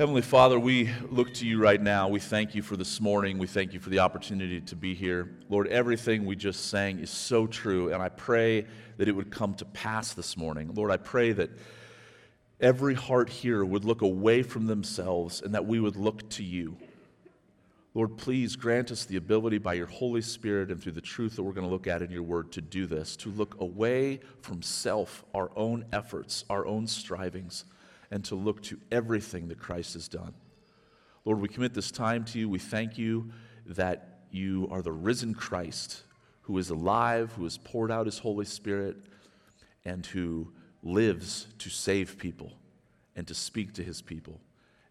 Heavenly Father, we look to you right now. We thank you for this morning. We thank you for the opportunity to be here. Lord, everything we just sang is so true, and I pray that it would come to pass this morning. Lord, I pray that every heart here would look away from themselves and that we would look to you. Lord, please grant us the ability by your Holy Spirit and through the truth that we're going to look at in your word to do this, to look away from self, our own efforts, our own strivings and to look to everything that Christ has done. Lord, we commit this time to you. We thank you that you are the risen Christ who is alive, who has poured out his Holy Spirit, and who lives to save people and to speak to his people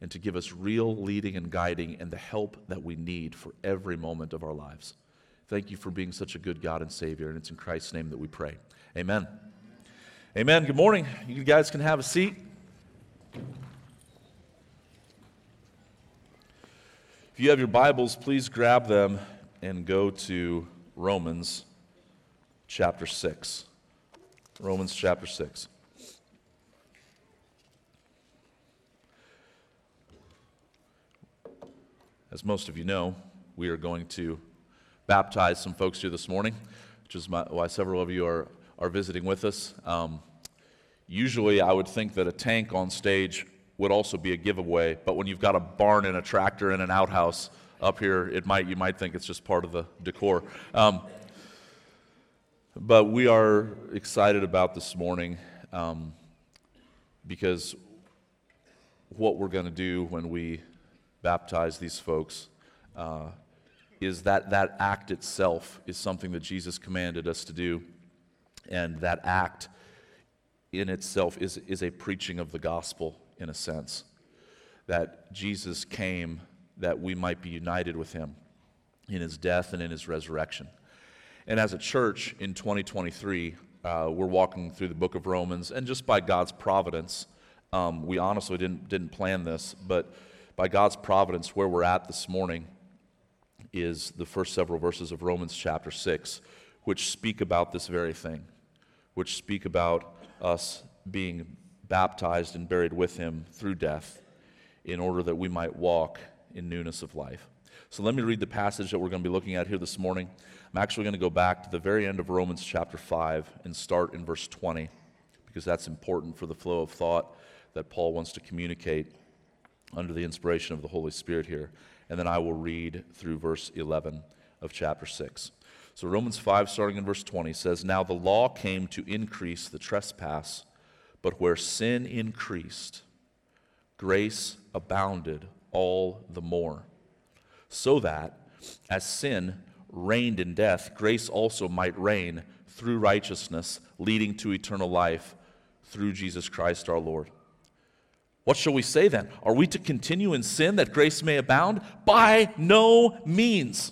and to give us real leading and guiding and the help that we need for every moment of our lives. Thank you for being such a good God and Savior, and it's in Christ's name that we pray. Amen. Amen. Good morning. You guys can have a seat. If you have your Bibles, please grab them and go to Romans chapter 6. Romans chapter 6. As most of you know, we are going to baptize some folks here this morning, which is my, why several of you are, are visiting with us. Um, Usually, I would think that a tank on stage would also be a giveaway, but when you've got a barn and a tractor and an outhouse up here, it might you might think it's just part of the decor. Um, but we are excited about this morning um, because what we're going to do when we baptize these folks uh, is that that act itself is something that Jesus commanded us to do, and that act in itself is, is a preaching of the gospel in a sense. That Jesus came that we might be united with him in his death and in his resurrection. And as a church in 2023, uh, we're walking through the book of Romans, and just by God's providence, um, we honestly didn't, didn't plan this, but by God's providence, where we're at this morning is the first several verses of Romans chapter 6, which speak about this very thing, which speak about us being baptized and buried with him through death in order that we might walk in newness of life. So let me read the passage that we're going to be looking at here this morning. I'm actually going to go back to the very end of Romans chapter 5 and start in verse 20 because that's important for the flow of thought that Paul wants to communicate under the inspiration of the Holy Spirit here. And then I will read through verse 11 of chapter 6. So Romans 5, starting in verse 20, says, Now the law came to increase the trespass, but where sin increased, grace abounded all the more. So that, as sin reigned in death, grace also might reign through righteousness, leading to eternal life through Jesus Christ our Lord. What shall we say then? Are we to continue in sin that grace may abound? By no means.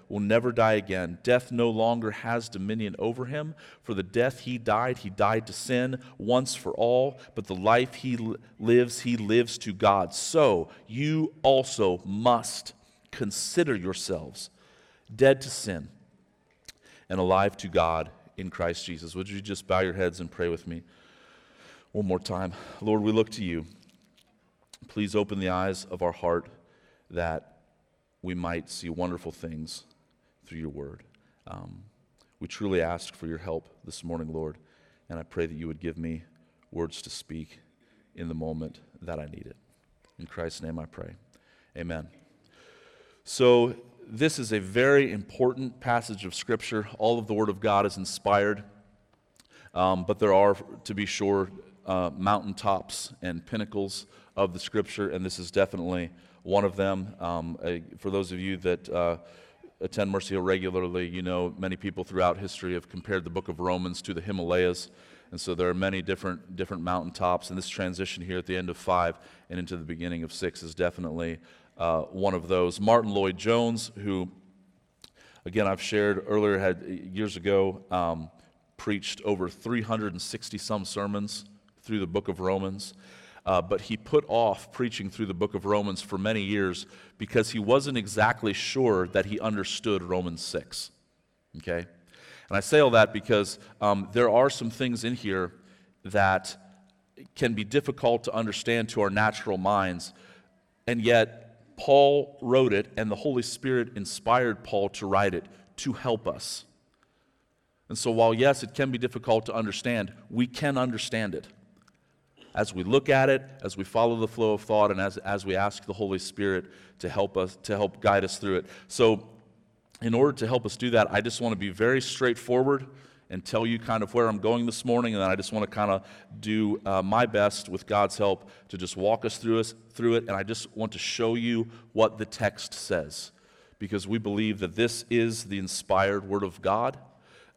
will never die again. Death no longer has dominion over him. For the death he died, he died to sin once for all, but the life he lives, he lives to God. So you also must consider yourselves dead to sin and alive to God in Christ Jesus. Would you just bow your heads and pray with me? One more time. Lord, we look to you. Please open the eyes of our heart that we might see wonderful things through your word. Um, we truly ask for your help this morning, Lord, and I pray that you would give me words to speak in the moment that I need it. In Christ's name I pray. Amen. So, this is a very important passage of Scripture. All of the Word of God is inspired, um, but there are, to be sure, uh, mountaintops and pinnacles of the Scripture, and this is definitely one of them. Um, a, for those of you that uh, attend Mercy Hill regularly, you know many people throughout history have compared the book of Romans to the Himalayas. And so there are many different, different mountaintops, and this transition here at the end of five and into the beginning of six is definitely uh, one of those. Martyn Lloyd-Jones, who, again, I've shared earlier, had years ago um, preached over 360 some sermons through the book of Romans. Uh, but he put off preaching through the book of Romans for many years because he wasn't exactly sure that he understood Romans 6. Okay? And I say all that because um, there are some things in here that can be difficult to understand to our natural minds, and yet Paul wrote it, and the Holy Spirit inspired Paul to write it to help us. And so, while yes, it can be difficult to understand, we can understand it. As we look at it, as we follow the flow of thought, and as, as we ask the Holy Spirit to help us, to help guide us through it. So, in order to help us do that, I just want to be very straightforward and tell you kind of where I'm going this morning, and then I just want to kind of do uh, my best with God's help to just walk us through, us through it, and I just want to show you what the text says, because we believe that this is the inspired Word of God.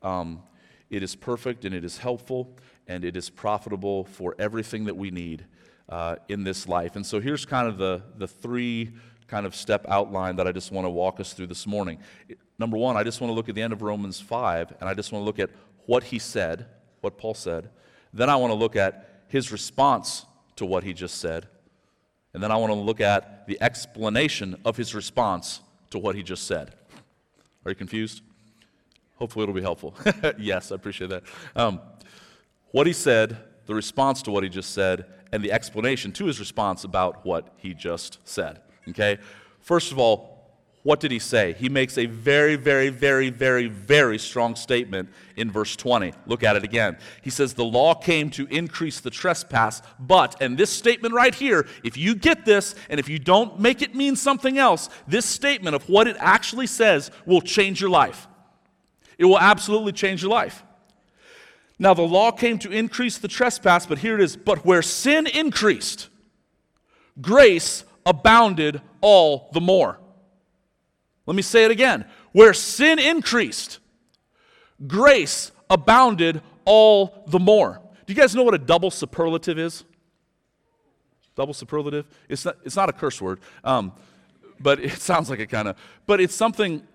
Um, it is perfect and it is helpful and it is profitable for everything that we need uh, in this life. And so here's kind of the, the three kind of step outline that I just want to walk us through this morning. Number one, I just want to look at the end of Romans 5, and I just want to look at what he said, what Paul said. Then I want to look at his response to what he just said. And then I want to look at the explanation of his response to what he just said. Are you confused? Hopefully, it'll be helpful. yes, I appreciate that. Um, what he said, the response to what he just said, and the explanation to his response about what he just said. Okay? First of all, what did he say? He makes a very, very, very, very, very strong statement in verse 20. Look at it again. He says, The law came to increase the trespass, but, and this statement right here, if you get this and if you don't make it mean something else, this statement of what it actually says will change your life. It will absolutely change your life. Now, the law came to increase the trespass, but here it is. But where sin increased, grace abounded all the more. Let me say it again. Where sin increased, grace abounded all the more. Do you guys know what a double superlative is? Double superlative? It's not, it's not a curse word, um, but it sounds like it kind of. But it's something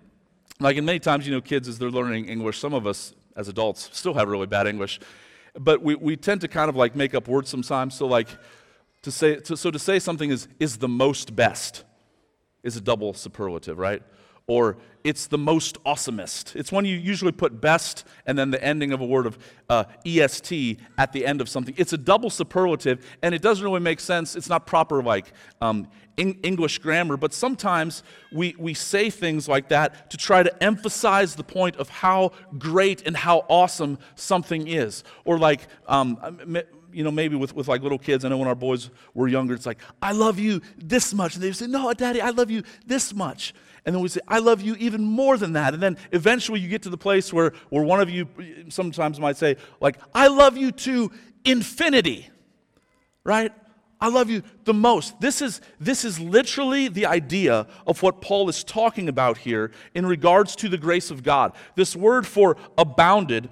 like, in many times, you know, kids, as they're learning English, some of us as adults still have really bad English, but we, we tend to kind of like make up words sometimes. So, like, to say, to, so to say something is, is the most best is a double superlative, right? Or it's the most awesomest. It's when you usually put best and then the ending of a word of uh, est at the end of something. It's a double superlative, and it doesn't really make sense. It's not proper, like um, English grammar, but sometimes we, we say things like that to try to emphasize the point of how great and how awesome something is. Or, like, um, you know, maybe with, with like little kids, I know when our boys were younger, it's like, I love you this much. And they say, No, daddy, I love you this much. And then we say, I love you even more than that. And then eventually you get to the place where, where one of you sometimes might say, like, I love you to infinity, right? I love you the most. This is, this is literally the idea of what Paul is talking about here in regards to the grace of God. This word for abounded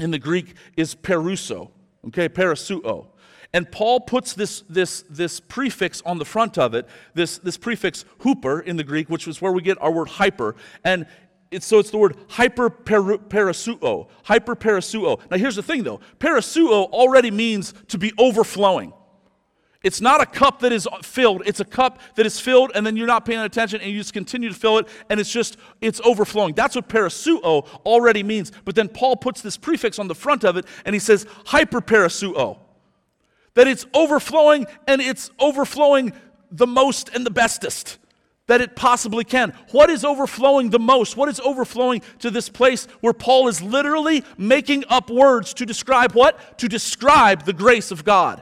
in the Greek is peruso okay, parasuo. And Paul puts this, this, this prefix on the front of it, this, this prefix huper in the Greek, which is where we get our word hyper. And it's, so it's the word hyper parasuo, hyper parasuo. Now here's the thing though, parasuo already means to be overflowing. It's not a cup that is filled. It's a cup that is filled and then you're not paying attention and you just continue to fill it and it's just, it's overflowing. That's what parasuo already means. But then Paul puts this prefix on the front of it and he says hyperparasuo. That it's overflowing and it's overflowing the most and the bestest that it possibly can. What is overflowing the most? What is overflowing to this place where Paul is literally making up words to describe what? To describe the grace of God.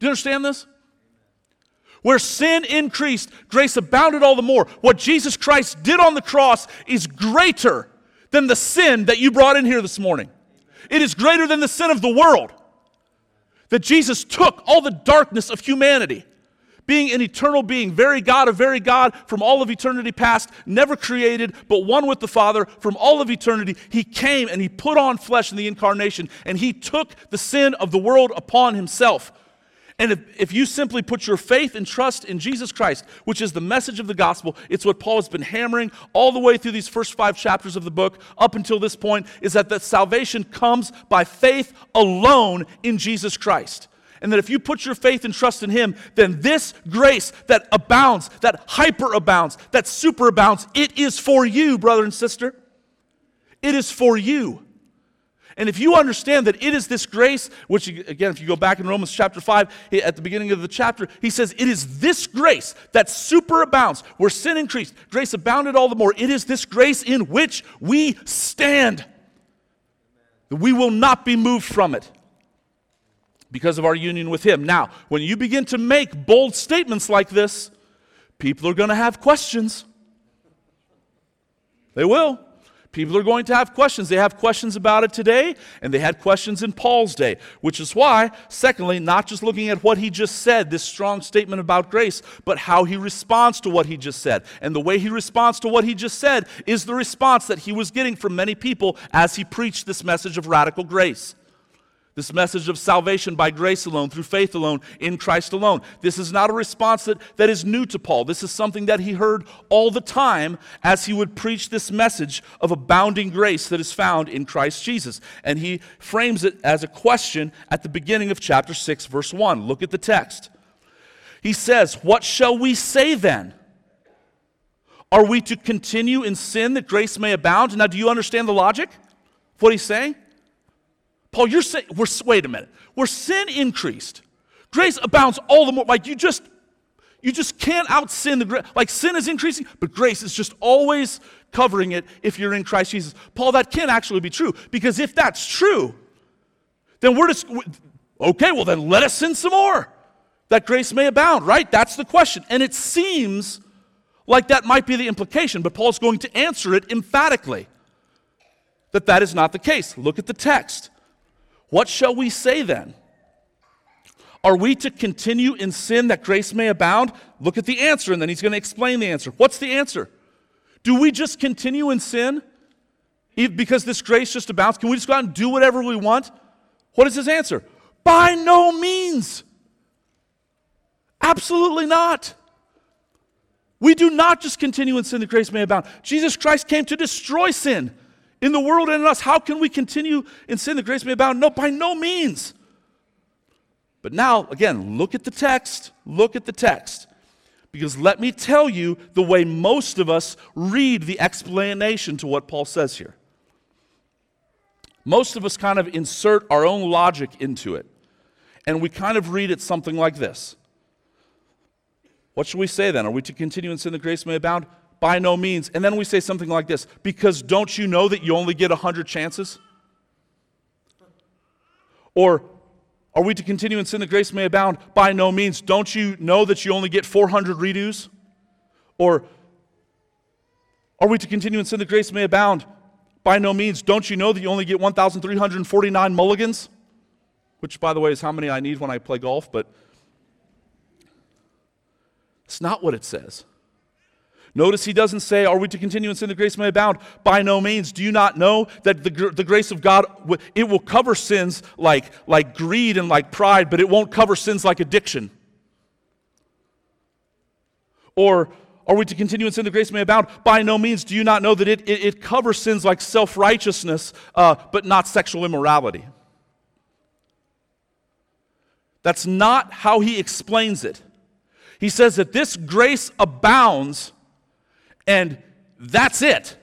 Do you understand this? Where sin increased, grace abounded all the more. What Jesus Christ did on the cross is greater than the sin that you brought in here this morning. It is greater than the sin of the world. That Jesus took all the darkness of humanity, being an eternal being, very God of very God from all of eternity past, never created, but one with the Father from all of eternity. He came and he put on flesh in the incarnation, and he took the sin of the world upon himself. And if, if you simply put your faith and trust in Jesus Christ, which is the message of the gospel, it's what Paul has been hammering all the way through these first five chapters of the book up until this point, is that the salvation comes by faith alone in Jesus Christ. And that if you put your faith and trust in Him, then this grace that abounds, that hyper abounds, that super abounds, it is for you, brother and sister. It is for you. And if you understand that it is this grace, which again, if you go back in Romans chapter 5, at the beginning of the chapter, he says, It is this grace that superabounds, where sin increased, grace abounded all the more. It is this grace in which we stand. We will not be moved from it because of our union with him. Now, when you begin to make bold statements like this, people are going to have questions. They will. People are going to have questions. They have questions about it today, and they had questions in Paul's day, which is why, secondly, not just looking at what he just said, this strong statement about grace, but how he responds to what he just said. And the way he responds to what he just said is the response that he was getting from many people as he preached this message of radical grace. This message of salvation by grace alone, through faith alone, in Christ alone. This is not a response that, that is new to Paul. This is something that he heard all the time as he would preach this message of abounding grace that is found in Christ Jesus. And he frames it as a question at the beginning of chapter 6, verse 1. Look at the text. He says, What shall we say then? Are we to continue in sin that grace may abound? Now, do you understand the logic of what he's saying? Paul, you're saying, we're, wait a minute. Where sin increased, grace abounds all the more. Like you just, you just can't out sin the. Like sin is increasing, but grace is just always covering it if you're in Christ Jesus. Paul, that can actually be true. Because if that's true, then we're just, okay, well then let us sin some more. That grace may abound, right? That's the question. And it seems like that might be the implication, but Paul's going to answer it emphatically that that is not the case. Look at the text. What shall we say then? Are we to continue in sin that grace may abound? Look at the answer, and then he's going to explain the answer. What's the answer? Do we just continue in sin because this grace just abounds? Can we just go out and do whatever we want? What is his answer? By no means. Absolutely not. We do not just continue in sin that grace may abound. Jesus Christ came to destroy sin in the world and in us. How can we continue in sin that grace may abound? No, by no means. But now, again, look at the text. Look at the text. Because let me tell you the way most of us read the explanation to what Paul says here. Most of us kind of insert our own logic into it. And we kind of read it something like this What should we say then? Are we to continue in sin that grace may abound? By no means. And then we say something like this because don't you know that you only get 100 chances? Or are we to continue in sin that grace may abound? By no means. Don't you know that you only get 400 redos? Or are we to continue in sin that grace may abound? By no means. Don't you know that you only get 1,349 mulligans? Which, by the way, is how many I need when I play golf, but it's not what it says. Notice he doesn't say, Are we to continue in sin that grace may abound? By no means. Do you not know that the, the grace of God, it will cover sins like, like greed and like pride, but it won't cover sins like addiction? Or are we to continue in sin that grace may abound? By no means. Do you not know that it, it, it covers sins like self righteousness, uh, but not sexual immorality? That's not how he explains it. He says that this grace abounds and that's it.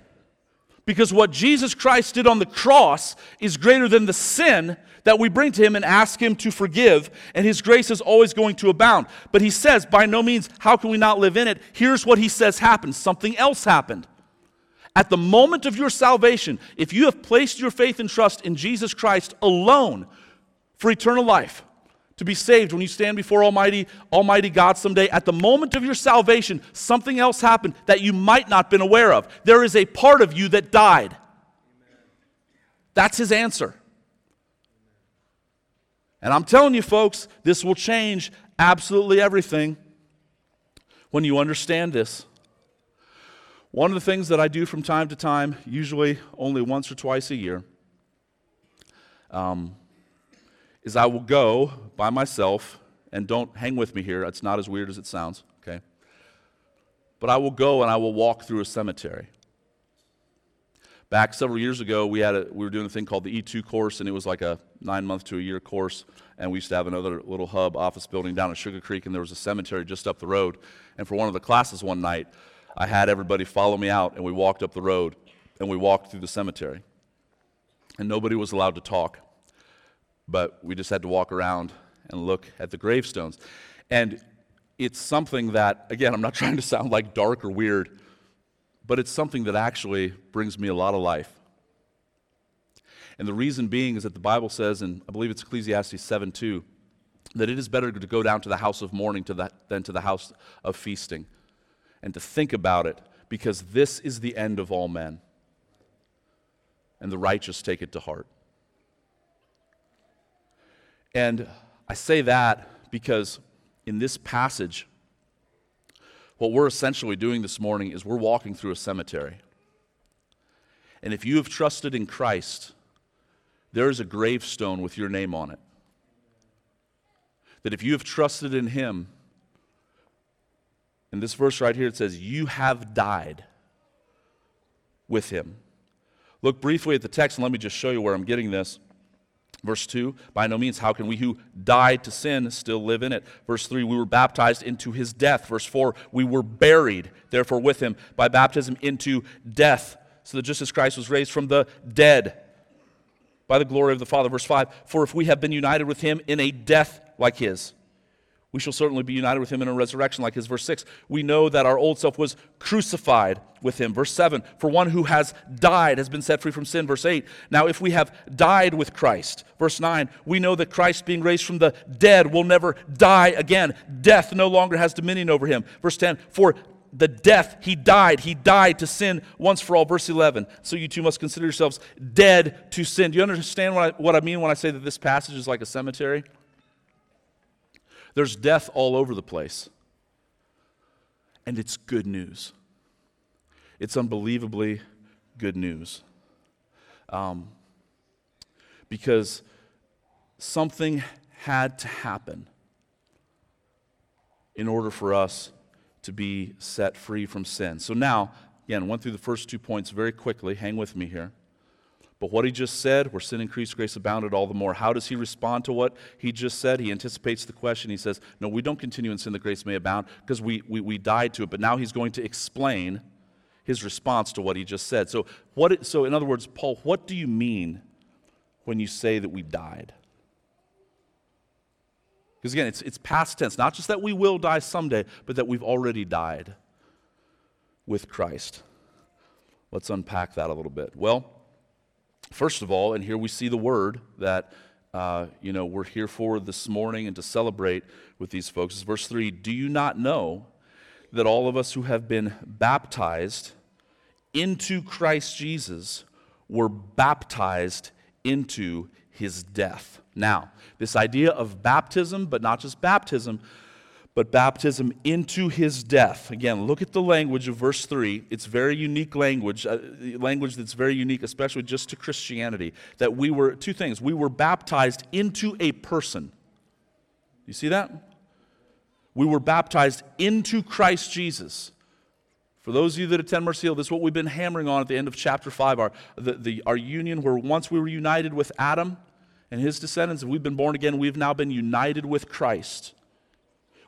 Because what Jesus Christ did on the cross is greater than the sin that we bring to him and ask him to forgive, and his grace is always going to abound. But he says, by no means, how can we not live in it? Here's what he says happened something else happened. At the moment of your salvation, if you have placed your faith and trust in Jesus Christ alone for eternal life, to be saved, when you stand before Almighty, Almighty God someday, at the moment of your salvation, something else happened that you might not have been aware of. There is a part of you that died. That's his answer. And I'm telling you, folks, this will change absolutely everything when you understand this. One of the things that I do from time to time, usually only once or twice a year, um, is I will go by myself, and don't hang with me here, it's not as weird as it sounds, okay? But I will go and I will walk through a cemetery. Back several years ago, we, had a, we were doing a thing called the E2 course, and it was like a nine month to a year course. And we used to have another little hub office building down at Sugar Creek, and there was a cemetery just up the road. And for one of the classes one night, I had everybody follow me out, and we walked up the road, and we walked through the cemetery. And nobody was allowed to talk, but we just had to walk around and look at the gravestones. And it's something that, again, I'm not trying to sound like dark or weird but it's something that actually brings me a lot of life. And the reason being is that the Bible says, and I believe it's Ecclesiastes 7 2, that it is better to go down to the house of mourning to than to the house of feasting. And to think about it, because this is the end of all men. And the righteous take it to heart. And I say that because in this passage, what we're essentially doing this morning is we're walking through a cemetery. And if you have trusted in Christ, there is a gravestone with your name on it. That if you have trusted in Him, in this verse right here, it says, You have died with Him. Look briefly at the text and let me just show you where I'm getting this. Verse 2, by no means, how can we who died to sin still live in it? Verse 3, we were baptized into his death. Verse 4, we were buried, therefore, with him by baptism into death, so that just as Christ was raised from the dead by the glory of the Father. Verse 5, for if we have been united with him in a death like his, we shall certainly be united with him in a resurrection like his. Verse 6, we know that our old self was crucified with him. Verse 7, for one who has died has been set free from sin. Verse 8, now if we have died with Christ. Verse 9, we know that Christ being raised from the dead will never die again. Death no longer has dominion over him. Verse 10, for the death he died he died to sin once for all verse 11 so you too must consider yourselves dead to sin do you understand what I, what I mean when i say that this passage is like a cemetery there's death all over the place. And it's good news. It's unbelievably good news. Um, because something had to happen in order for us to be set free from sin. So now, again, went through the first two points very quickly. Hang with me here. But what he just said, where sin increased, grace abounded all the more. How does he respond to what he just said? He anticipates the question. He says, No, we don't continue in sin that grace may abound because we, we, we died to it. But now he's going to explain his response to what he just said. So, what, so, in other words, Paul, what do you mean when you say that we died? Because again, it's, it's past tense, not just that we will die someday, but that we've already died with Christ. Let's unpack that a little bit. Well, First of all, and here we see the word that uh, you know we're here for this morning and to celebrate with these folks is verse 3 do you not know that all of us who have been baptized into christ jesus were baptized into his death? Now this idea of baptism but not just baptism but baptism into his death. Again, look at the language of verse 3. It's very unique language, uh, language that's very unique, especially just to Christianity. That we were, two things, we were baptized into a person. You see that? We were baptized into Christ Jesus. For those of you that attend Mercy Hill, this is what we've been hammering on at the end of chapter 5, our, the, the, our union where once we were united with Adam and his descendants, and we've been born again, we've now been united with Christ.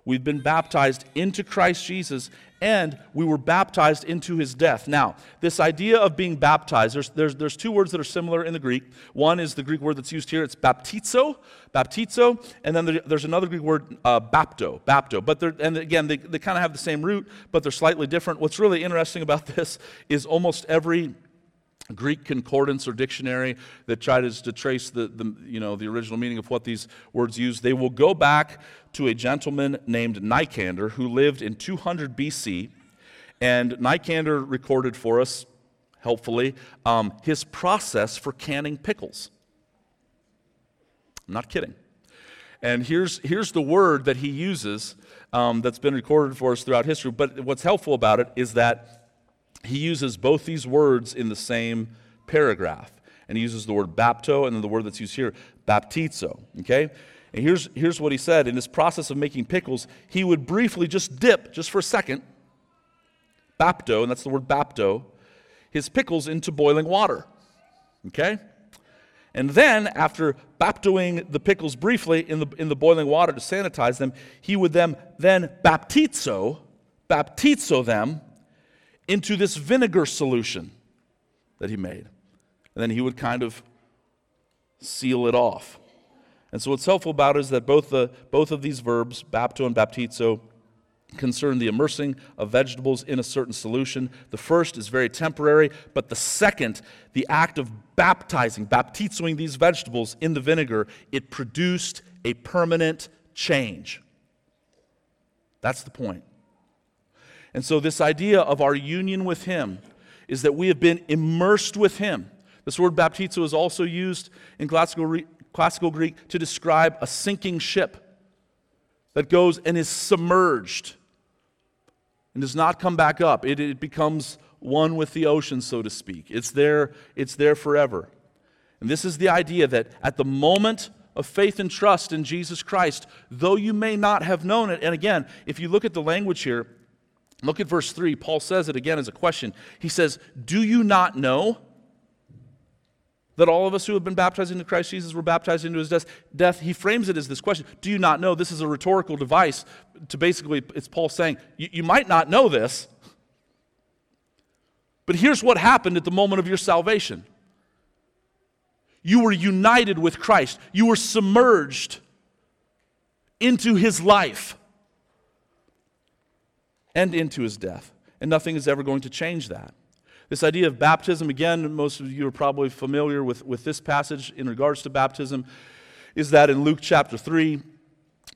We've been baptized into Christ Jesus, and we were baptized into his death. Now, this idea of being baptized, there's, there's, there's two words that are similar in the Greek. One is the Greek word that's used here, it's baptizo, baptizo, and then there's another Greek word, uh, bapto, bapto. But and again, they, they kind of have the same root, but they're slightly different. What's really interesting about this is almost every Greek concordance or dictionary that tries to trace the, the, you know, the original meaning of what these words use, they will go back to a gentleman named Nicander who lived in 200 BC. And Nicander recorded for us, helpfully, um, his process for canning pickles. I'm not kidding. And here's, here's the word that he uses um, that's been recorded for us throughout history. But what's helpful about it is that he uses both these words in the same paragraph. And he uses the word bapto and then the word that's used here, baptizo. Okay? And here's, here's what he said in this process of making pickles, he would briefly just dip, just for a second, bapto, and that's the word bapto, his pickles into boiling water. Okay? And then, after baptoing the pickles briefly in the, in the boiling water to sanitize them, he would then, then baptizo, baptizo them into this vinegar solution that he made. And then he would kind of seal it off. And so what's helpful about it is that both, the, both of these verbs, bapto and baptizo, concern the immersing of vegetables in a certain solution. The first is very temporary, but the second, the act of baptizing, baptizoing these vegetables in the vinegar, it produced a permanent change. That's the point. And so, this idea of our union with Him is that we have been immersed with Him. This word baptizo is also used in classical, classical Greek to describe a sinking ship that goes and is submerged and does not come back up. It, it becomes one with the ocean, so to speak. It's there, it's there forever. And this is the idea that at the moment of faith and trust in Jesus Christ, though you may not have known it, and again, if you look at the language here, Look at verse 3. Paul says it again as a question. He says, Do you not know that all of us who have been baptized into Christ Jesus were baptized into his death? He frames it as this question Do you not know? This is a rhetorical device to basically, it's Paul saying, You might not know this, but here's what happened at the moment of your salvation. You were united with Christ, you were submerged into his life and into his death. And nothing is ever going to change that. This idea of baptism, again, most of you are probably familiar with, with this passage in regards to baptism, is that in Luke chapter 3,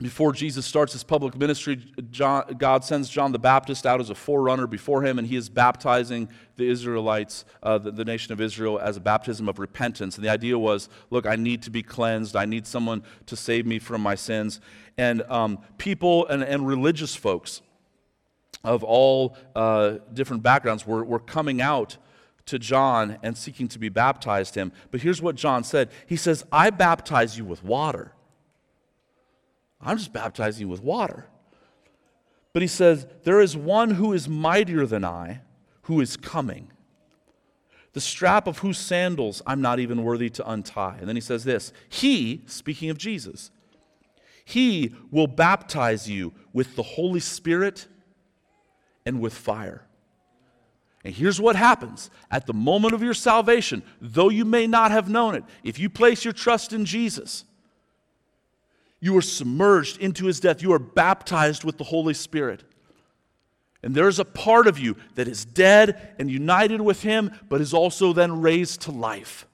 before Jesus starts his public ministry, John, God sends John the Baptist out as a forerunner before him, and he is baptizing the Israelites, uh, the, the, nation of Israel, as a baptism of repentance. And the idea was look, I need to be cleansed. I need someone to save me from my sins. And um, people and, and religious folks of all uh, different backgrounds were, were coming out to John and seeking to be baptized him. But here's what John said He says, I baptize you with water. I'm just baptizing you with water. But he says, There is one who is mightier than I, who is coming. The strap of whose sandals I'm not even worthy to untie. And then he says this He, speaking of Jesus, he will baptize you with the Holy Spirit and with fire. And here's what happens at the moment of your salvation, though you may not have known it, if you place your trust in Jesus, you are submerged into his death. You are baptized with the Holy Spirit. And there is a part of you that is dead and united with him, but is also then raised to life.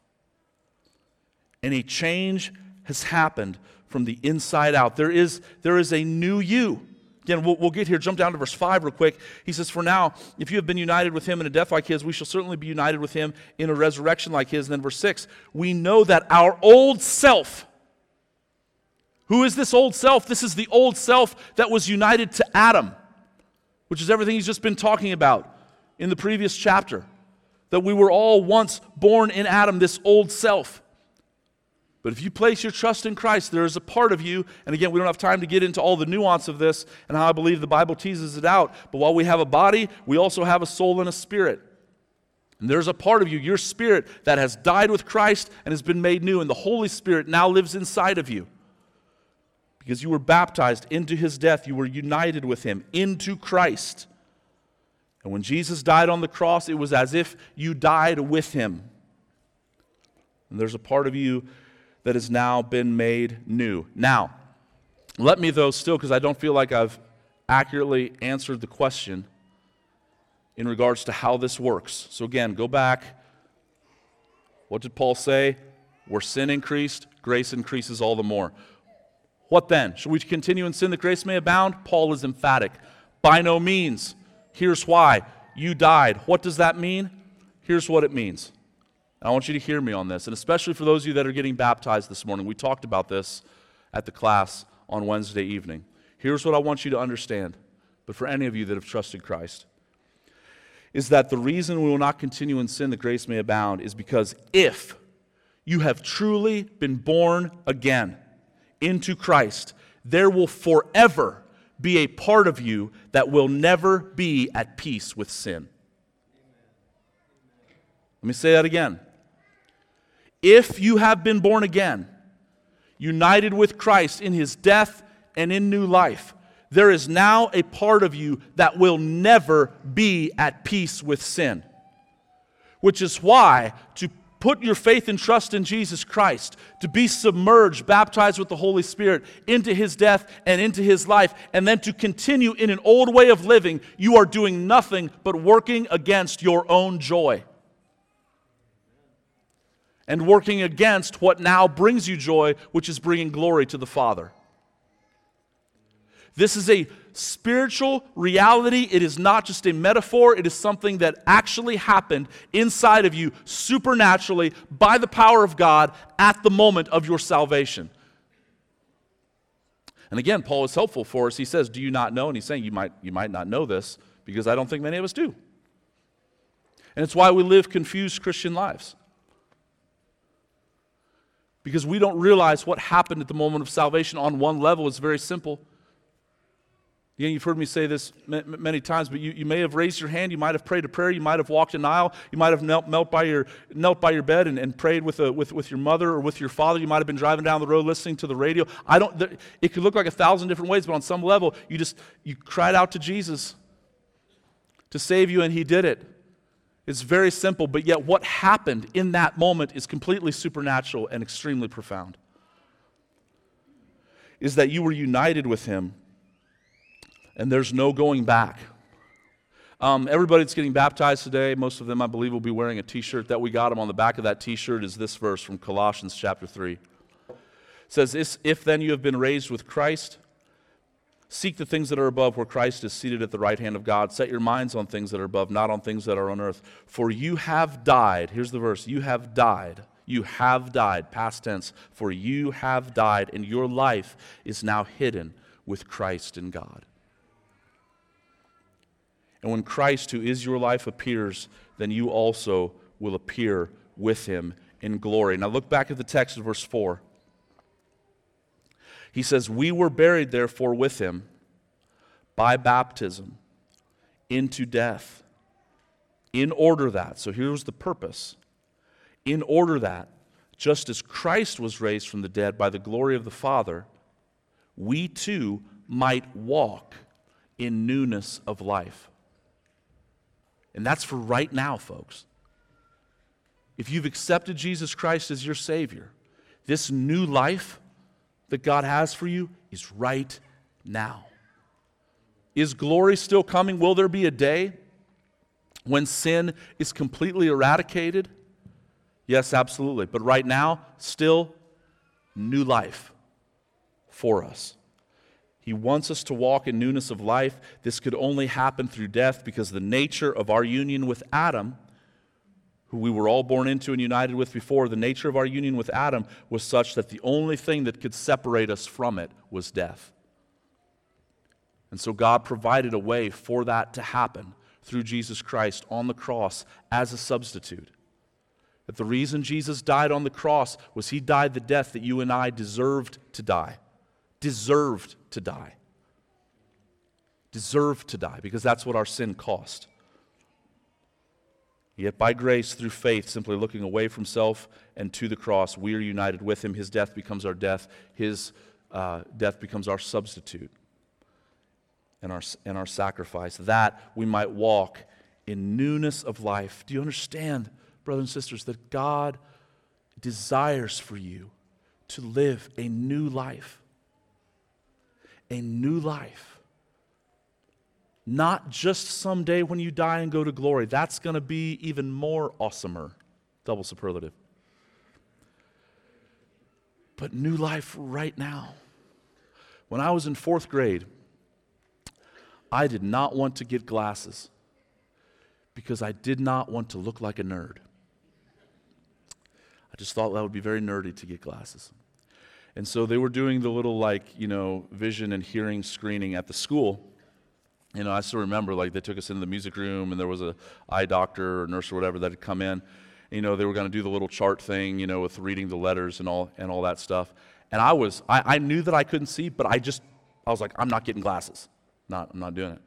And a change has happened from the inside out. There is, there is a new you. Again, we'll, we'll, get here, jump down to verse 5 real quick. He says, For now, if you have been united with him in a death like his, we shall certainly be united with him in a resurrection like his. And then verse 6, we know that our old self, who is this old self? This is the old self that was united to Adam, which is everything he's just been talking about in the previous chapter. That we were all once born in Adam, this old self. But if you place your trust in Christ, there is a part of you, and again, we don't have time to get into all the nuance of this and how I believe the Bible teases it out. But while we have a body, we also have a soul and a spirit. And there's a part of you, your spirit, that has died with Christ and has been made new, and the Holy Spirit now lives inside of you. Because you were baptized into his death, you were united with him into Christ. And when Jesus died on the cross, it was as if you died with him. And there's a part of you that has now been made new. Now, let me, though, still, because I don't feel like I've accurately answered the question in regards to how this works. So, again, go back What did Paul say? Where sin increased, grace increases all the more. What then? Should we continue in sin that grace may abound? Paul is emphatic. By no means. Here's why. You died. What does that mean? Here's what it means. I want you to hear me on this, and especially for those of you that are getting baptized this morning. We talked about this at the class on Wednesday evening. Here's what I want you to understand, but for any of you that have trusted Christ, is that the reason we will not continue in sin that grace may abound is because if you have truly been born again into Christ, there will forever be a part of you that will never be at peace with sin. Let me say that again. If you have been born again, united with Christ in his death and in new life, there is now a part of you that will never be at peace with sin. Which is why to put your faith and trust in Jesus Christ, to be submerged, baptized with the Holy Spirit into his death and into his life, and then to continue in an old way of living, you are doing nothing but working against your own joy. And working against what now brings you joy, which is bringing glory to the Father. This is a spiritual reality. It is not just a metaphor, it is something that actually happened inside of you supernaturally by the power of God at the moment of your salvation. And again, Paul is helpful for us. He says, Do you not know? And he's saying, You might, you might not know this because I don't think many of us do. And it's why we live confused Christian lives. Because we don't realize what happened at the moment of salvation on one level. It's very simple. Again, you've heard me say this many times, but you, you may have raised your hand, you might have prayed a prayer, you might have walked an aisle, you might have knelt, knelt by, your, knelt by your bed and, and prayed with, a, with, with your mother or with your father. You might have been driving down the road listening to the radio. I don't, it could look like a thousand different ways, but on some level, you just, you cried out to Jesus to save you, and he did it. It's very simple, but yet what happened in that moment is completely supernatural and extremely profound. Is that you were united with him and there's no going back. Um, everybody that's getting baptized today, most of them, I believe, will be wearing a t shirt that we got them. On the back of that t shirt is this verse from Colossians chapter 3. It says, If then you have been raised with Christ, seek the things that are above where Christ is seated at the right hand of God. Set your minds on things that are above, not on things that are on earth. For you have died. Here's the verse you have died. You have died, past tense. For you have died, and your life is now hidden with Christ in God. And when Christ, who is your life, appears, then you also will appear with him in glory. Now look back at the text of verse 4. He says, We were buried, therefore, with him by baptism into death. In order that, so here's the purpose. In order that, just as Christ was raised from the dead by the glory of the Father, we too might walk in newness of life. And that's for right now, folks. If you've accepted Jesus Christ as your Savior, this new life that God has for you is right now. Is glory still coming? Will there be a day when sin is completely eradicated? Yes, absolutely. But right now, still new life for us. He wants us to walk in newness of life. This could only happen through death because the nature of our union with Adam, who we were all born into and united with before, the nature of our union with Adam was such that the only thing that could separate us from it was death. And so God provided a way for that to happen through Jesus Christ on the cross as a substitute. That the reason Jesus died on the cross was he died the death that you and I deserved to die deserved to die. Deserved to die because that's what our sin cost. Yet by grace, through faith, simply looking away from self and to the cross, we are united with him. His death becomes our death, his uh, death becomes our substitute and our, and our sacrifice, that we might walk in newness of life. Do you understand, brothers and sisters, that God desires for you to live a new life? a new life. Not just someday when you die and go to glory. That's going to be even more awesomer. Double superlative. but new life right now. When I was in fourth grade, I did not want to get glasses because I did not want to look like a nerd. I just thought that would be very nerdy to get glasses. And so they were doing the little, like, you know, vision and hearing screening at the school. You know, I still remember, like, they took us into the music room and there was a eye doctor or nurse or whatever that had come in. You know, they were going to do the little chart thing, you know, with reading the letters and all, and all that stuff. And I was, I, I knew that I couldn't see, but I just, I was like, I'm not getting glasses. Not, I'm not doing it.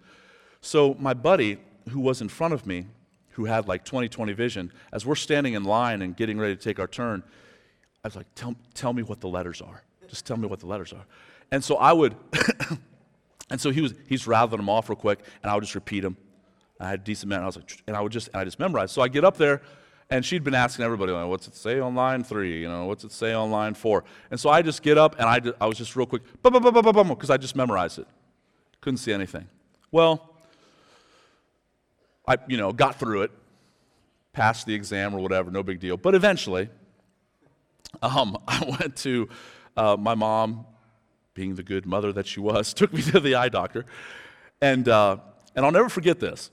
So my buddy, who was in front of me, who had like 20 20 vision, as we're standing in line and getting ready to take our turn, I was like, tell, tell me what the letters are. Just tell me what the letters are. And so I would, and so he was, he's rattling them off real quick, and I would just repeat them. I had a decent and I was like, and I would just, and I just memorized. So I get up there, and she'd been asking everybody, like, what's it say on line three? You know, what's it say on line four? And so I just get up, and I, just, I was just real quick, because I just memorized it. Couldn't see anything. Well, I, you know, got through it, passed the exam or whatever, no big deal. But eventually, um, I went to uh, my mom, being the good mother that she was, took me to the eye doctor, and uh, and I'll never forget this.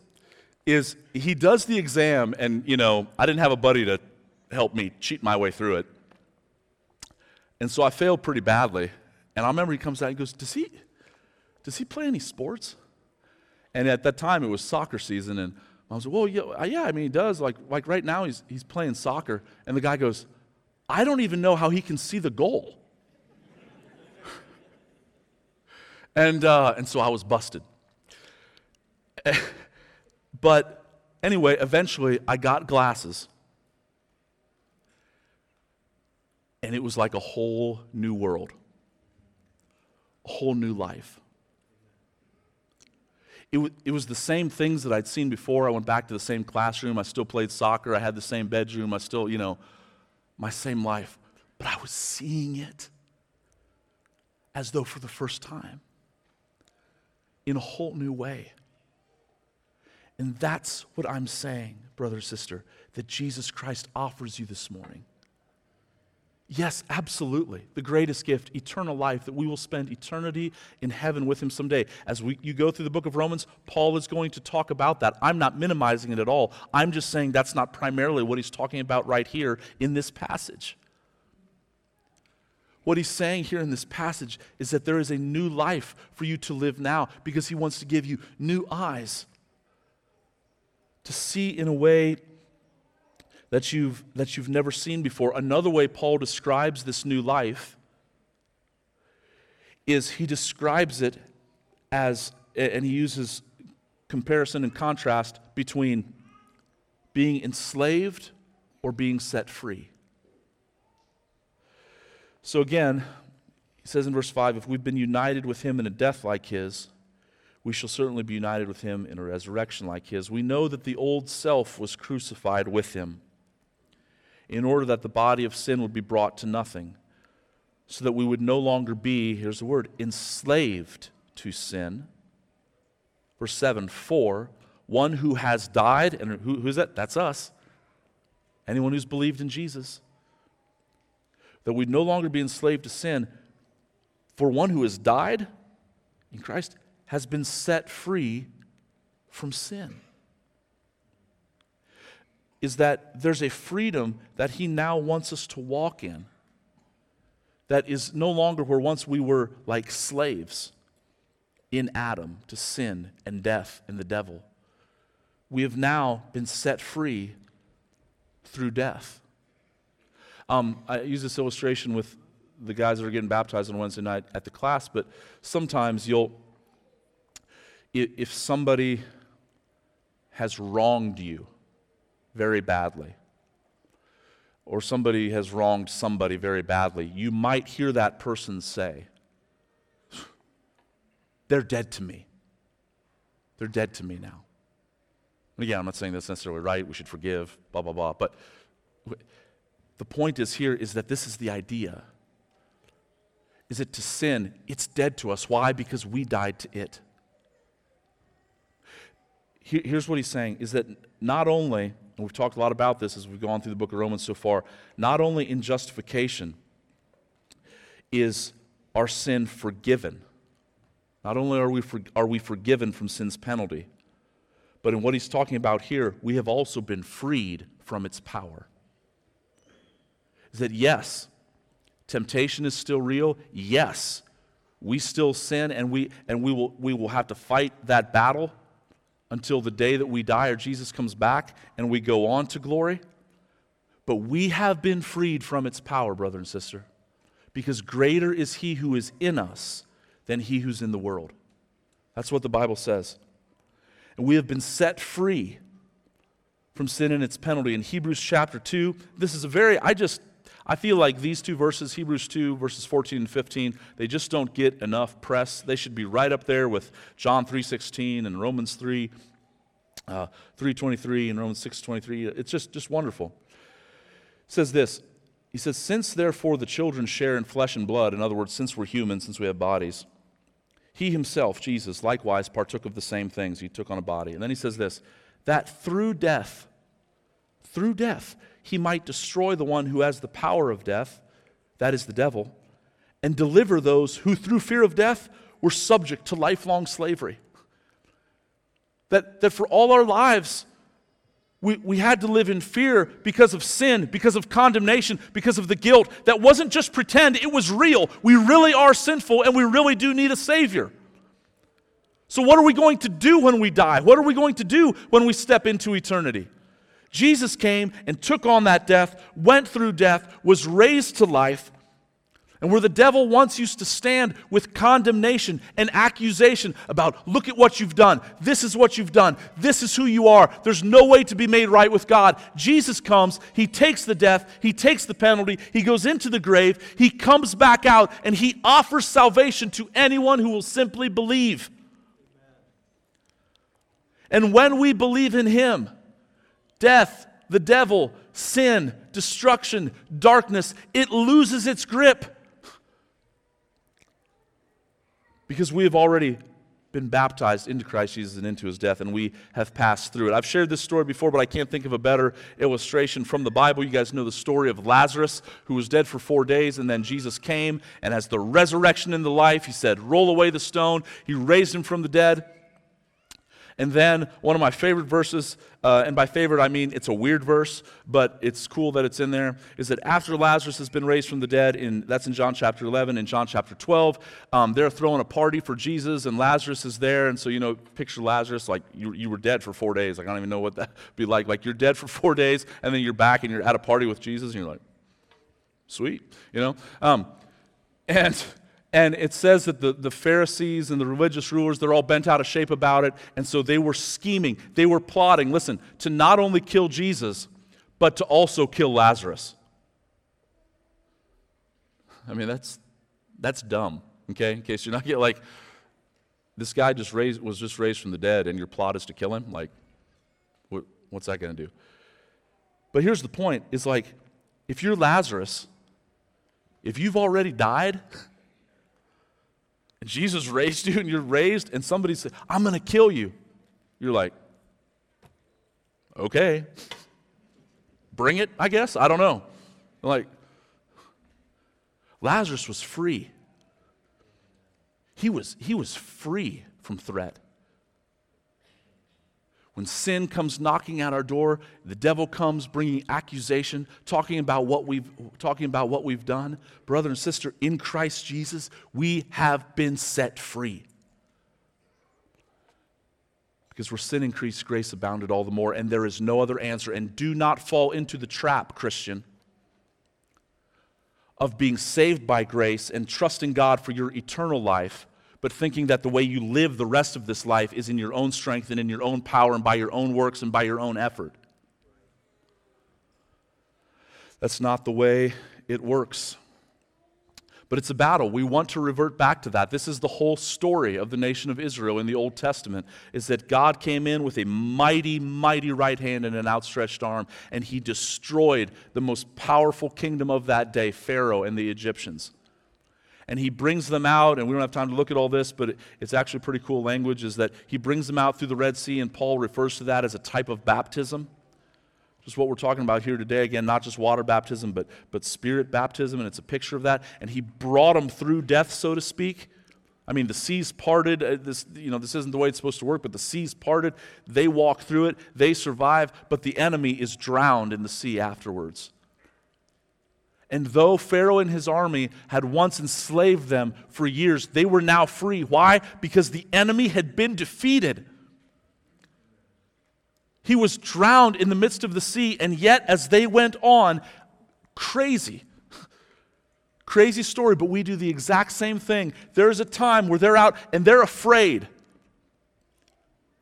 Is he does the exam, and you know, I didn't have a buddy to help me cheat my way through it, and so I failed pretty badly. And I remember he comes out and goes, "Does he, does he play any sports?" And at that time, it was soccer season, and I was like, well, yeah, uh, yeah, I mean, he does. Like, like right now, he's, he's playing soccer. And the guy goes, I don't even know how he can see the goal. And, uh, and so I was busted. but anyway, eventually, I got glasses. And it was like a whole new world, a whole new life. It, w- it was the same things that I'd seen before. I went back to the same classroom. I still played soccer. I had the same bedroom. I still, you know, my same life. But I was seeing it as though for the first time in a whole new way. And that's what I'm saying, brother, sister, that Jesus Christ offers you this morning. Yes, absolutely. The greatest gift, eternal life, that we will spend eternity in heaven with Him someday. As we, you go through the book of Romans, Paul is going to talk about that. I'm not minimizing it at all. I'm just saying that's not primarily what he's talking about right here in this passage. What he's saying here in this passage is that there is a new life for you to live now because he wants to give you new eyes to see in a way that you've, that you've never seen before. Another way Paul describes this new life is he describes it as, and he uses comparison and contrast between being enslaved or being set free. So again, he says in verse 5 if we've been united with him in a death like his, we shall certainly be united with him in a resurrection like his. We know that the old self was crucified with him in order that the body of sin would be brought to nothing, so that we would no longer be, here's the word, enslaved to sin. Verse 7 For one who has died, and who, who's that? That's us. Anyone who's believed in Jesus. That we'd no longer be enslaved to sin. For one who has died in Christ has been set free from sin is that there's a freedom that He now wants us to walk in that is no longer where once we were like slaves in Adam to sin and death and the devil. We have now been set free through death. Um, I use this illustration with the guys that are getting baptized on Wednesday night at the class, but sometimes you'll, if somebody has wronged you, very badly, or somebody has wronged somebody very badly, you might hear that person say, They're dead to me. They're dead to me now. And again, I'm not saying that's necessarily right. We should forgive, blah, blah, blah. But the point is here is that this is the idea. Is it to sin? It's dead to us. Why? Because we died to it. Here's what he's saying is that not only and we've talked a lot about this as we've gone through the book of Romans so far, not only in justification is our sin forgiven. Not only are we, for, are we forgiven from sin's penalty, but in what he's talking about here, we have also been freed from its power. Is that yes, temptation is still real? Yes, we still sin and we, and we, will, we will have to fight that battle until the day that we die or Jesus comes back and we go on to glory. But we have been freed from its power, brother and sister, because greater is he who is in us than he who's in the world. That's what the Bible says. And we have been set free from sin and its penalty. In Hebrews chapter 2, this is a very, I just, I feel like these two verses, Hebrews 2, verses 14 and 15, they just don't get enough press. They should be right up there with John 3.16 and Romans 3, uh, 3.23 and Romans 6.23. It's just, just wonderful. It says this, he says, Since therefore the children share in flesh and blood, in other words, since we're human, since we have bodies, he himself, Jesus, likewise partook of the same things. He took on a body. And then he says this, that through death, through death, he might destroy the one who has the power of death, that is the devil, and deliver those who, through fear of death, were subject to lifelong slavery. That, that for all our lives, we, we had to live in fear because of sin, because of condemnation, because of the guilt. That wasn't just pretend, it was real. We really are sinful and we really do need a Savior. So, what are we going to do when we die? What are we going to do when we step into eternity? Jesus came and took on that death, went through death, was raised to life. And where the devil once used to stand with condemnation and accusation about, look at what you've done, this is what you've done, this is who you are, there's no way to be made right with God. Jesus comes, he takes the death, he takes the penalty, he goes into the grave, he comes back out, and he offers salvation to anyone who will simply believe. And when we believe in him, death, the devil, sin, destruction, darkness, it loses its grip. Because we have already been baptized into Christ Jesus and into his death, and we have passed through it. I've shared this story before, but I can't think of a better illustration from the Bible. You guys know the story of Lazarus, who was dead for four days, and then Jesus came, and as the resurrection in the life, he said, Roll away the stone. He raised him from the dead. And then one of my favorite verses, uh, and by favorite I mean it's a weird verse, but it's cool that it's in there, is that after Lazarus has been raised from the dead, in, that's in John chapter 11, in John chapter 12, um, they're throwing a party for Jesus, and Lazarus is there. And so, you know, picture Lazarus like you, you were dead for four days. Like, I don't even know what that would be like. Like, you're dead for four days, and then you're back and you're at a party with Jesus, and you're like, sweet, you know? Um, and and it says that the, the Pharisees and the religious rulers, they're all bent out of shape about it. And so they were scheming, they were plotting, listen, to not only kill Jesus, but to also kill Lazarus. I mean, that's, that's dumb, okay? In case you're not getting like, this guy just raised, was just raised from the dead and your plot is to kill him? Like, what, what's that going to do? But here's the point is like, if you're Lazarus, if you've already died, Jesus raised you and you're raised, and somebody said, I'm going to kill you. You're like, okay. Bring it, I guess. I don't know. Like, Lazarus was free. He was, he was free from threat. When sin comes knocking at our door, the devil comes bringing accusation, talking about what we've, talking about what we've done. Brother and sister, in Christ Jesus, we have been set free. Because where sin increased, grace abounded all the more, and there is no other answer. And do not fall into the trap, Christian, of being saved by grace and trusting God for your eternal life but thinking that the way you live the rest of this life is in your own strength and in your own power and by your own works and by your own effort. That's not the way it works. But it's a battle. We want to revert back to that. This is the whole story of the nation of Israel in the Old Testament is that God came in with a mighty mighty right hand and an outstretched arm and he destroyed the most powerful kingdom of that day, Pharaoh and the Egyptians and he brings them out, and we don't have time to look at all this, but it's actually pretty cool language, is that he brings them out through the Red Sea, and Paul refers to that as a type of baptism. is what we're talking about here today. Again, not just water baptism, but, but spirit baptism, and it's a picture of that. And he brought them through death, so to speak. I mean, the seas parted. Uh, this, you know, this isn't the way it's supposed to work, but the seas parted. They walk through it. They survive, but the enemy is drowned in the sea afterwards. And though Pharaoh and his army had once enslaved them for years, they were now free. Why? Because the enemy had been defeated. He was drowned in the midst of the sea, and yet as they went on, crazy. Crazy story, but we do the exact same thing. There's a time where they're out and they're afraid.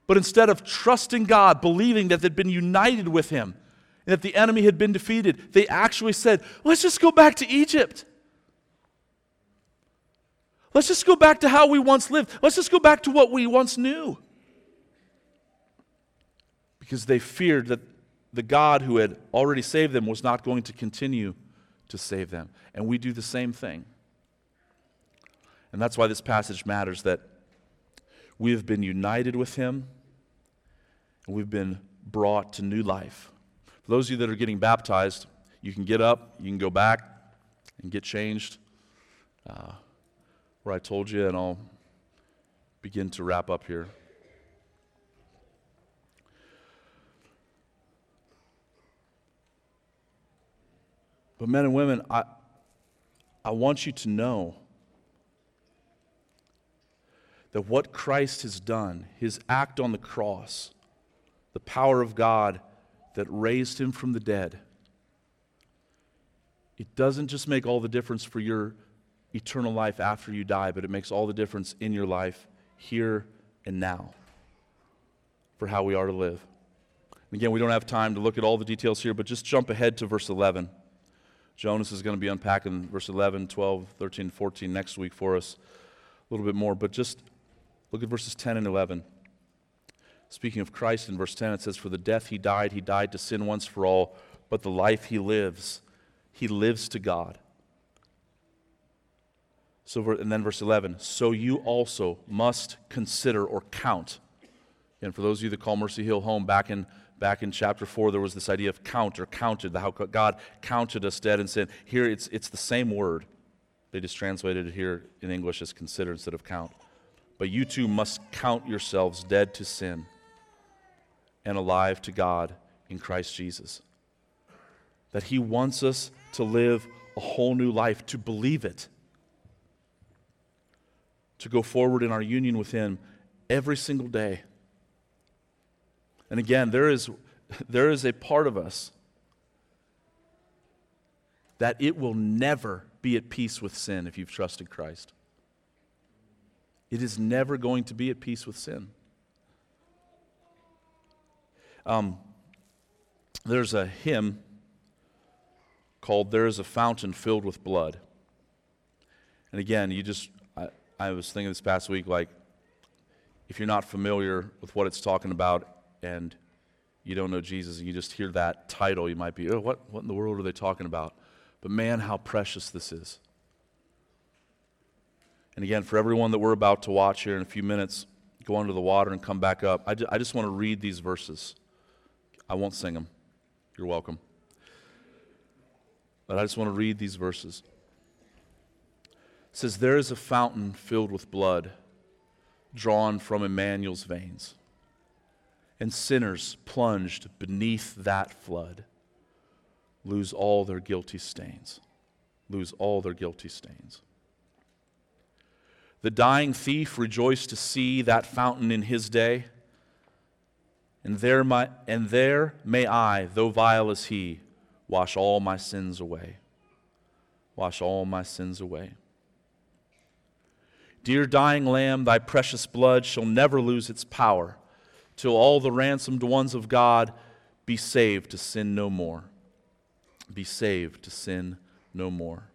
But instead of trusting God, believing that they'd been united with Him, and that the enemy had been defeated, they actually said, Let's just go back to Egypt. Let's just go back to how we once lived. Let's just go back to what we once knew. Because they feared that the God who had already saved them was not going to continue to save them. And we do the same thing. And that's why this passage matters that we have been united with him and we've been brought to new life. For those of you that are getting baptized, you can get up, you can go back and get changed. Uh, where I told you, and I'll begin to wrap up here. But, men and women, I, I want you to know that what Christ has done, his act on the cross, the power of God that raised him from the dead, it doesn't just make all the difference for your eternal life after you die, but it makes all the difference in your life here and now for how we are to live. And again, we don't have time to look at all the details here, but just jump ahead to verse 11. Jonas is going to be unpacking verse 11, 12, 13, 14 next week for us a little bit more, but just look at verses 10 and 11. Speaking of Christ in verse 10, it says, For the death he died, he died to sin once for all, but the life he lives, he lives to God. So, and then verse 11, so you also must consider or count. And for those of you that call Mercy Hill home, back in, back in chapter 4, there was this idea of count or counted, how God counted us dead and sin. Here it's, it's the same word. They just translated it here in English as consider instead of count. But you too must count yourselves dead to sin and alive to God in Christ Jesus. That He wants us to live a whole new life, to believe it, to go forward in our union with Him every single day. And again, there is, there is a part of us that it will never be at peace with sin if you've trusted Christ. It is never going to be at peace with sin. Um, there's a hymn called There is a Fountain Filled with Blood. And again, you just, I, I was thinking this past week, like, if you're not familiar with what it's talking about and you don't know Jesus and you just hear that title, you might be, oh, what, what in the world are they talking about? But man, how precious this is. And again, for everyone that we're about to watch here in a few minutes, go under the water and come back up. I, I just want to read these verses. I won't sing them. You're welcome. But I just want to read these verses. It says, There is a fountain filled with blood drawn from Emmanuel's veins, and sinners plunged beneath that flood lose all their guilty stains. Lose all their guilty stains. The dying thief rejoiced to see that fountain in his day and there, my, and there may I, though vile as he, wash all my sins away. Wash all my sins away. Dear dying lamb, thy precious blood shall never lose its power till all the ransomed ones of God be saved to sin no more. Be saved to sin no more.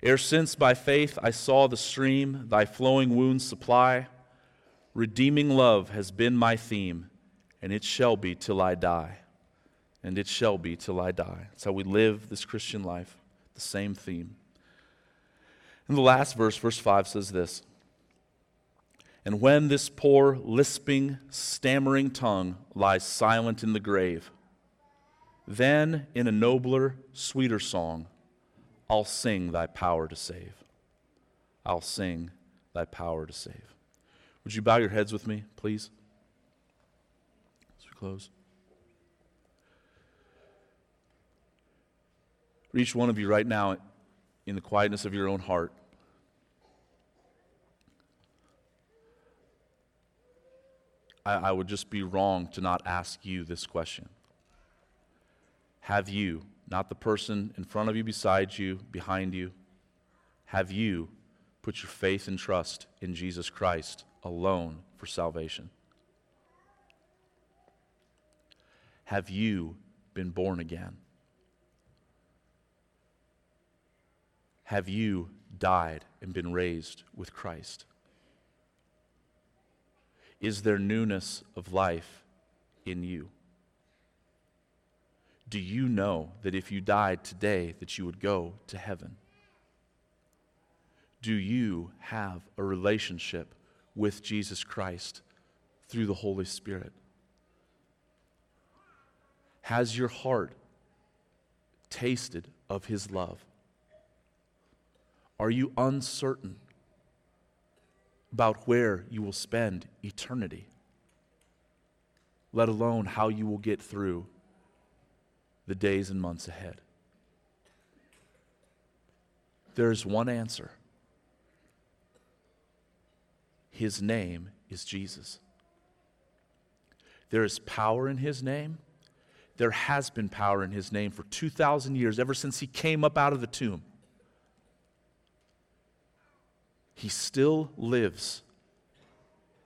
Ere since by faith I saw the stream thy flowing wounds supply, Redeeming love has been my theme, and it shall be till I die. And it shall be till I die. That's how we live this Christian life, the same theme. And the last verse, verse 5, says this And when this poor, lisping, stammering tongue lies silent in the grave, then in a nobler, sweeter song, I'll sing thy power to save. I'll sing thy power to save. Would you bow your heads with me, please? As we close. For each one of you right now, in the quietness of your own heart, I, I would just be wrong to not ask you this question. Have you, not the person in front of you, beside you, behind you, have you put your faith and trust in Jesus Christ alone for salvation? Have you been born again? Have you died and been raised with Christ? Is there newness of life in you? Do you know that if you died today that you would go to heaven? Do you have a relationship with Jesus Christ through the Holy Spirit? Has your heart tasted of his love? Are you uncertain about where you will spend eternity, let alone how you will get through the days and months ahead. There is one answer. His name is Jesus. There is power in His name. There has been power in His name for 2,000 years, ever since He came up out of the tomb. He still lives,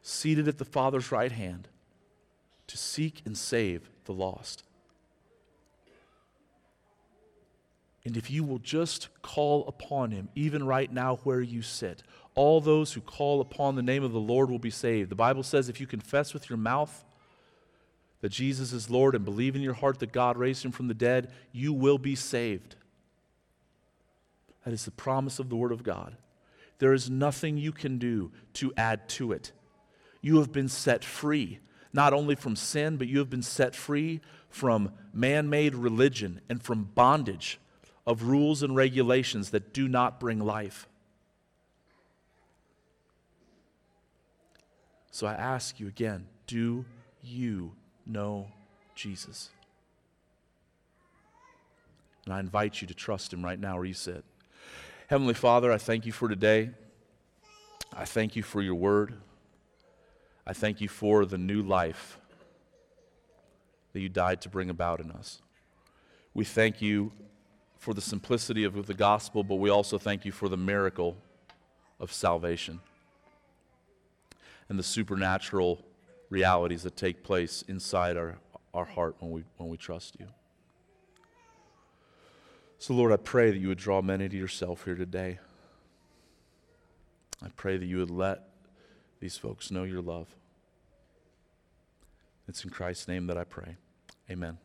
seated at the Father's right hand, to seek and save the lost. And if you will just call upon him, even right now where you sit, all those who call upon the name of the Lord will be saved. The Bible says if you confess with your mouth that Jesus is Lord and believe in your heart that God raised him from the dead, you will be saved. That is the promise of the Word of God. There is nothing you can do to add to it. You have been set free, not only from sin, but you have been set free from man made religion and from bondage of rules and regulations that do not bring life. So I ask you again do you know Jesus? And I invite you to trust him right now where you sit. Heavenly Father, I thank you for today. I thank you for your word. I thank you for the new life that you died to bring about in us. We thank you for the simplicity of the gospel, but we also thank you for the miracle of salvation and the supernatural realities that take place inside our, our heart when we, when we trust you. So, Lord, I pray that you would draw many to yourself here today. I pray that you would let these folks know your love. It's in Christ's name that I pray. Amen.